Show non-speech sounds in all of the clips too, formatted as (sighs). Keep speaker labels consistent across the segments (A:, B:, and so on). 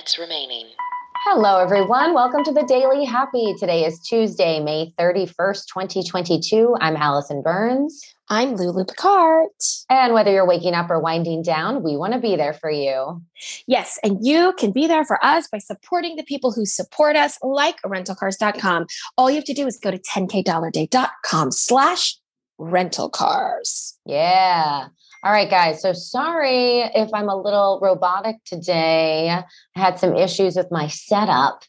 A: minutes remaining.
B: Hello, everyone. Welcome to the Daily Happy. Today is Tuesday, May 31st, 2022. I'm Alison Burns.
C: I'm Lulu Picard.
B: And whether you're waking up or winding down, we want to be there for you.
C: Yes, and you can be there for us by supporting the people who support us, like rentalcars.com. All you have to do is go to 10kdollarday.com slash rental cars.
B: Yeah. All right, guys. So sorry if I'm a little robotic today. I had some issues with my setup.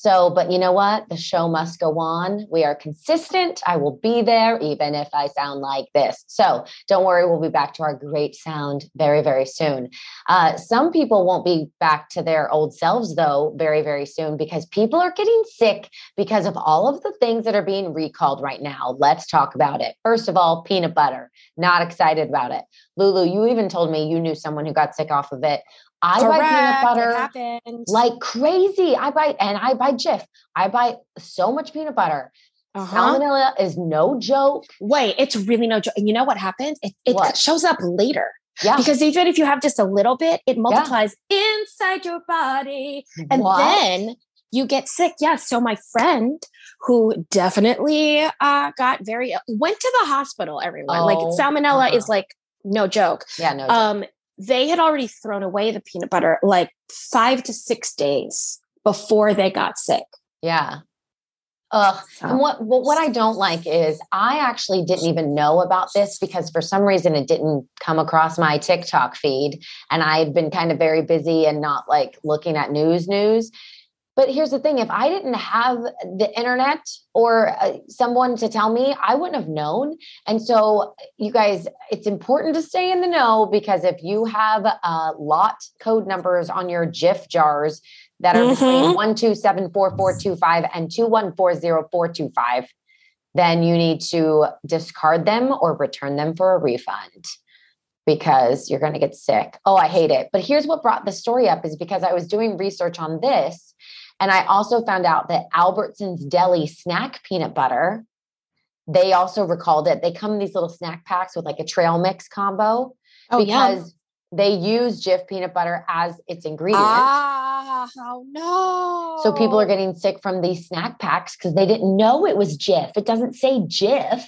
B: So, but you know what? The show must go on. We are consistent. I will be there even if I sound like this. So don't worry, we'll be back to our great sound very, very soon. Uh, some people won't be back to their old selves, though, very, very soon because people are getting sick because of all of the things that are being recalled right now. Let's talk about it. First of all, peanut butter. Not excited about it. Lulu, you even told me you knew someone who got sick off of it. I
C: Correct.
B: buy peanut butter like crazy. I buy and I buy Jif. I buy so much peanut butter.
C: Uh-huh.
B: Salmonella is no joke.
C: Wait, it's really no joke. And you know what happens? It, it
B: What?
C: shows up later.
B: Yeah.
C: Because even if you have just a little bit, it multiplies inside your body. And
B: What?
C: then you get sick. Yeah. So my friend who definitely uh, got very went to the hospital, everyone. like
B: Oh,
C: salmonella is
B: uh-huh.
C: like no joke.
B: yeah, no. joke.
C: Um, they had already thrown away the peanut butter like five to six days before they got sick.
B: yeah. Ugh.
C: So-
B: And what but what I don't like is I actually didn't even know about this because for some reason it didn't come across my TikTok feed and I've been kind of very busy and not like looking at news news. But here's the thing if I didn't have the internet or uh, someone to tell me, I wouldn't have known. And so, you guys, it's important to stay in the know because if you have uh, lot code numbers on your Jif jars that are between
C: Mhm.
B: 1274425 and 2140425, then you need to discard them or return them for a refund because you're going to get sick. Oh, I hate it. But here's what brought the story up is because I was doing research on this and I also found out that Albertson's Deli snack peanut butter, they also recalled it. They come in these little snack packs with like a trail mix combo
C: Oh,
B: because they use Jif peanut butter as its ingredient.
C: Ah, oh no.
B: So people are getting sick from these snack packs because they didn't know it was Jif. It doesn't say Jif.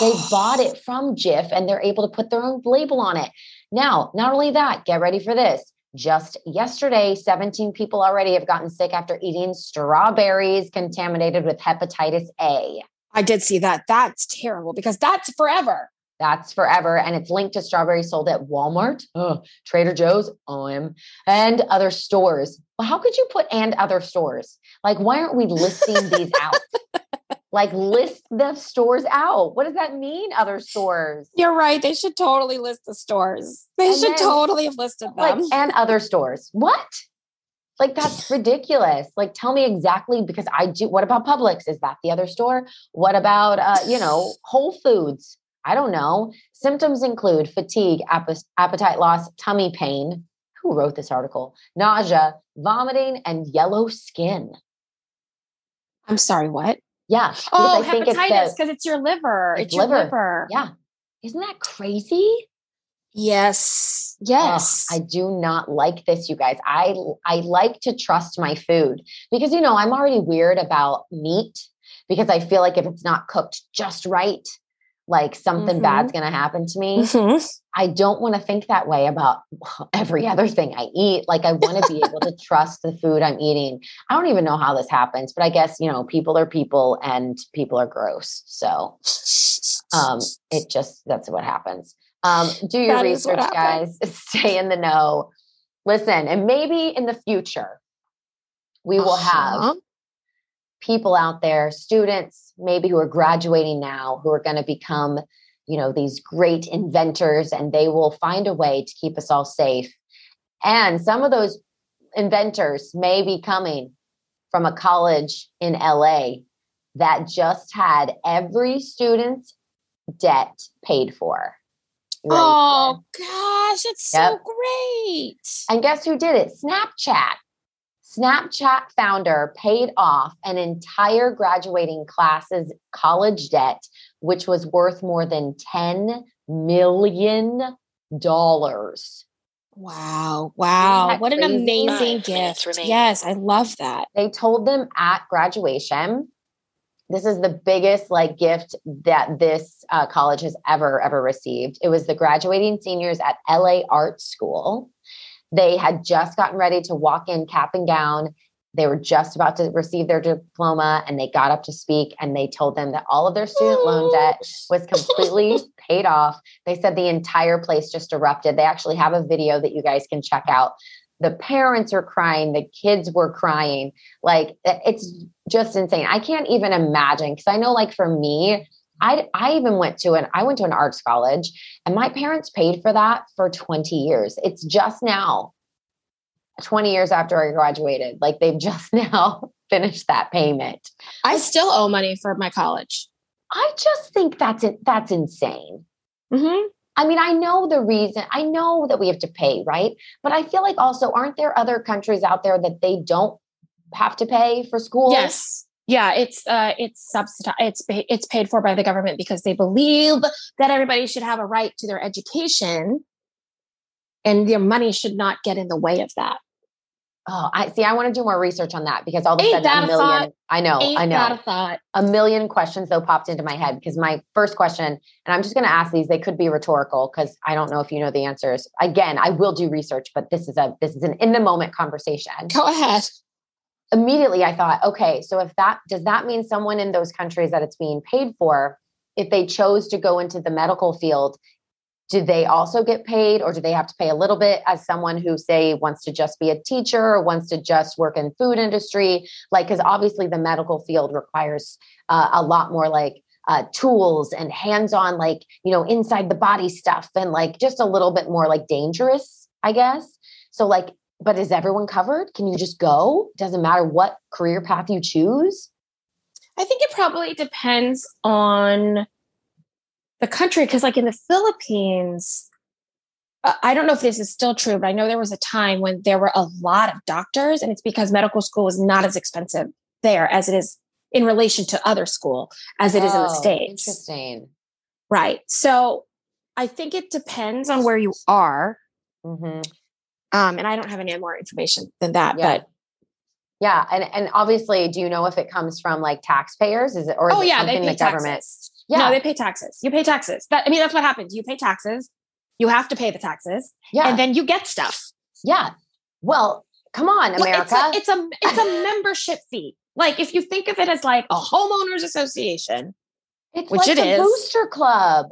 B: They (sighs) bought it from Jif and they're able to put their own label on it. Now, not only that, get ready for this. Just yesterday, 17 people already have gotten sick after eating strawberries contaminated with hepatitis A.
C: I did see that. That's terrible because that's forever.
B: That's forever. And it's linked to strawberries sold at Walmart, ugh, Trader Joe's, OM, and other stores. Well, how could you put and other stores? Like, why aren't we listing these (laughs) out? Like, list the stores out. What does that mean, other stores?
C: You're right. They should totally list the stores. They
B: And
C: should
B: then,
C: totally have listed them.
B: Like, and other stores. What? Like, that's ridiculous. Like, tell me exactly because I do. What about Publix? Is that the other store? What about, uh, you know, Whole Foods? I don't know. Symptoms include fatigue, appe- appetite loss, tummy pain. Who wrote this article? Nausea, vomiting, and yellow skin.
C: I'm sorry, what?
B: Yeah.
C: Oh, hepatitis because it's your liver.
B: It's
C: It's, your
B: liver.
C: liver.
B: Yeah. Isn't that crazy?
C: Yes. Yes.
B: I do not like this, you guys. I I like to trust my food because you know I'm already weird about meat because I feel like if it's not cooked just right, like something
C: Mhm.
B: bad's gonna happen to me.
C: Mhm.
B: I don't want to think that way about (laughs) every other thing I eat. Like I want to be able to (laughs) trust the food I'm eating. I don't even know how this happens, but I guess you know people are people and people are gross. So um it just that's what happens um do your
C: That
B: research guys (laughs) stay in the know listen and maybe in the future we will have
C: Uh-huh.
B: People out there students maybe who are graduating now who are going to become you know these great inventors and they will find a way to keep us all safe and some of those inventors may be coming from a college in LA that just had every student's debt paid for. For
C: Oh gosh, it's so great.
B: And guess who did it? Snapchat. Snapchat founder paid off an entire graduating class's college debt, which was worth more than $10 million.
C: Wow. Wow. What an amazing
A: Five
C: gift. Yes, I love that.
B: They told them at graduation, this is the biggest like gift that this uh, college has ever ever received. It was the graduating seniors at LA Art School. They had just gotten ready to walk in cap and gown. They were just about to receive their diploma and they got up to speak and they told them that all of their student loan debt was completely (laughs) paid off. They said the entire place just erupted. They actually have a video that you guys can check out. The parents are crying, the kids were crying. Like it's just insane. I can't even imagine because I know like for me, I I even went to an I went to an arts college and my parents paid for that for 20 years. It's just now 20 years after I graduated. Like they've (laughs) just now finished that payment.
C: I still owe money for my college.
B: I just think that's it that's insane.
C: Mm-hmm.
B: I mean, I know the reason. I know that we have to pay, right? But I feel like also, aren't there other countries out there that they don't have to pay for school?
C: Yes. Yeah, it's uh it's subsidized it's it's paid for by the government because they believe that everybody should have a right to their education and their money should not get in the way of that.
B: Oh, I see. I want to do more research on that because all of a sudden a million.
C: thought?
B: I know.
C: Ain't
B: I know.
C: a thought?
B: a million questions though popped into my head because my first question, and I'm just going to ask these. They could be rhetorical because I don't know if you know the answers. Again, I will do research, but this is a this is an in the moment conversation.
C: Go ahead.
B: Immediately, I thought, okay, so if that does that mean someone in those countries that it's being paid for, if they chose to go into the medical field, do they also get paid, or do they have to pay a little bit as someone who say wants to just be a teacher or wants to just work in food industry? Like, because obviously the medical field requires uh, a lot more like uh, tools and hands-on, like you know, inside the body stuff, and like just a little bit more like dangerous, I guess. So, like, but is everyone covered? Can you just go? Doesn't matter what career path you choose.
C: I think it probably depends on the country because, like in the Philippines, uh, I don't know if this is still true, but I know there was a time when there were a lot of doctors, and it's because medical school is not as expensive there as it is in relation to other school as it is in the
B: Oh,
C: states.
B: Interesting.
C: Right. So I think it depends on where you are.
B: Mhm.
C: Um, and I don't have any more information than that,
B: Yeah.
C: but
B: Yeah, and and obviously, do you know if it comes from like taxpayers? Is it or is
C: oh
B: it
C: yeah, they
B: something
C: pay
B: the government?
C: taxes.
B: Yeah.
C: No, they pay taxes. You pay taxes. That I mean, that's what happens. You pay taxes. You have to pay the taxes,
B: Yeah,
C: and then you get stuff.
B: yeah. Well, come on,
C: Well,
B: America.
C: It's a, it's a it's a membership fee. Like if you think of it as like a homeowners association,
B: It's
C: which
B: like
C: it
B: a
C: is.
B: booster club.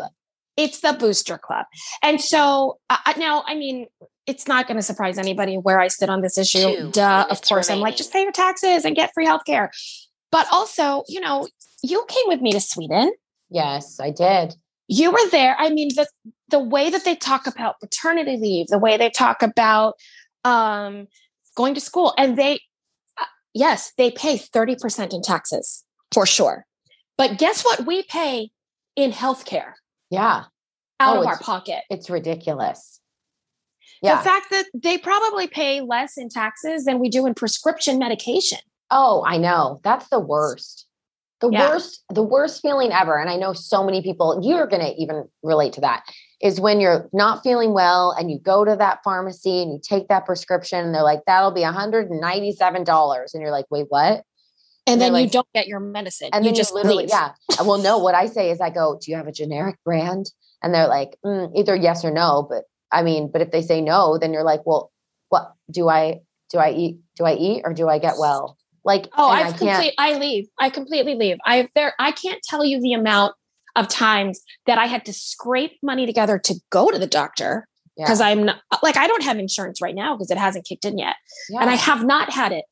C: it's the booster club. And so uh, uh, now, I mean, it's not going to surprise anybody where I sit on this issue.
A: Two
C: Duh, of course, I'm like, just pay your taxes and get free healthcare. But also, you know, you came with me to Sweden.
B: Yes, I did.
C: You were there. I mean, the the way that they talk about paternity leave, the way they talk about um, going to school, and they, uh, yes, they pay thirty percent in taxes for sure. But guess what? We pay in healthcare
B: Yeah,
C: out
B: Oh,
C: of our pocket.
B: it's ridiculous. Yeah.
C: The fact that they probably pay less in taxes than we do in prescription medication.
B: Oh, I know. That's the worst. The
C: Yeah.
B: worst, the worst feeling ever. And I know so many people, you're going to even relate to that, is when you're not feeling well and you go to that pharmacy and you take that prescription and they're like, that'll be $197. And you're like, wait, what?
C: And
B: They're
C: then you don't get your medicine.
B: And
C: you just
B: you literally,
C: leave.
B: yeah. Well, no, what I say is I go, do you have a generic brand? And they're like, mm, either yes or no. But I mean, but if they say no, then you're like, well, what do I, do I eat, do I eat or do I get well? Like,
C: Oh, I've
B: I
C: complete. I leave. I completely leave. I there. I can't tell you the amount of times that I had to scrape money together to go to the doctor
B: yeah,
C: because I'm not like I don't have insurance right now because it hasn't kicked in yet, and I have not had it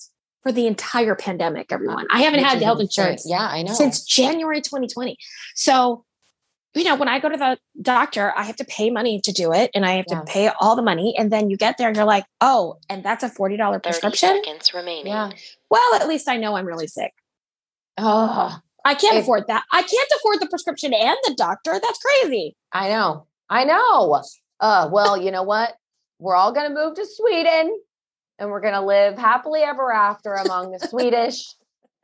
C: for the entire pandemic. Everyone, I haven't had the health insurance
B: Yeah, I know.
C: since January 2020. So, you know, when I go to the doctor, I have to pay money to do it and I have
B: Yeah.
C: to pay all the money. And then you get there and you're like, oh, and that's a $40
A: 30
C: prescription.
A: seconds remaining.
B: yeah.
C: Well, at least I know I'm really sick.
B: Oh,
C: I can't
B: It-
C: afford that. I can't afford the prescription and the doctor. That's crazy.
B: I know. I know. Uh, well, you know what? We're all going to move to Sweden and we're going to live happily ever after among the (laughs) Swedish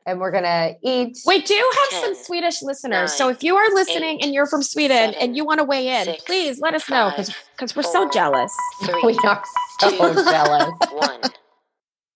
B: and we're gonna eat.
C: We do have
A: Ten,
C: some Swedish listeners. so if you are listening
A: eight,
C: and you're from Sweden
A: seven,
C: and you want to weigh in,
A: six,
C: please let us know because because we're so jealous.
A: Three,
B: we are so
A: two,
B: jealous.
A: one.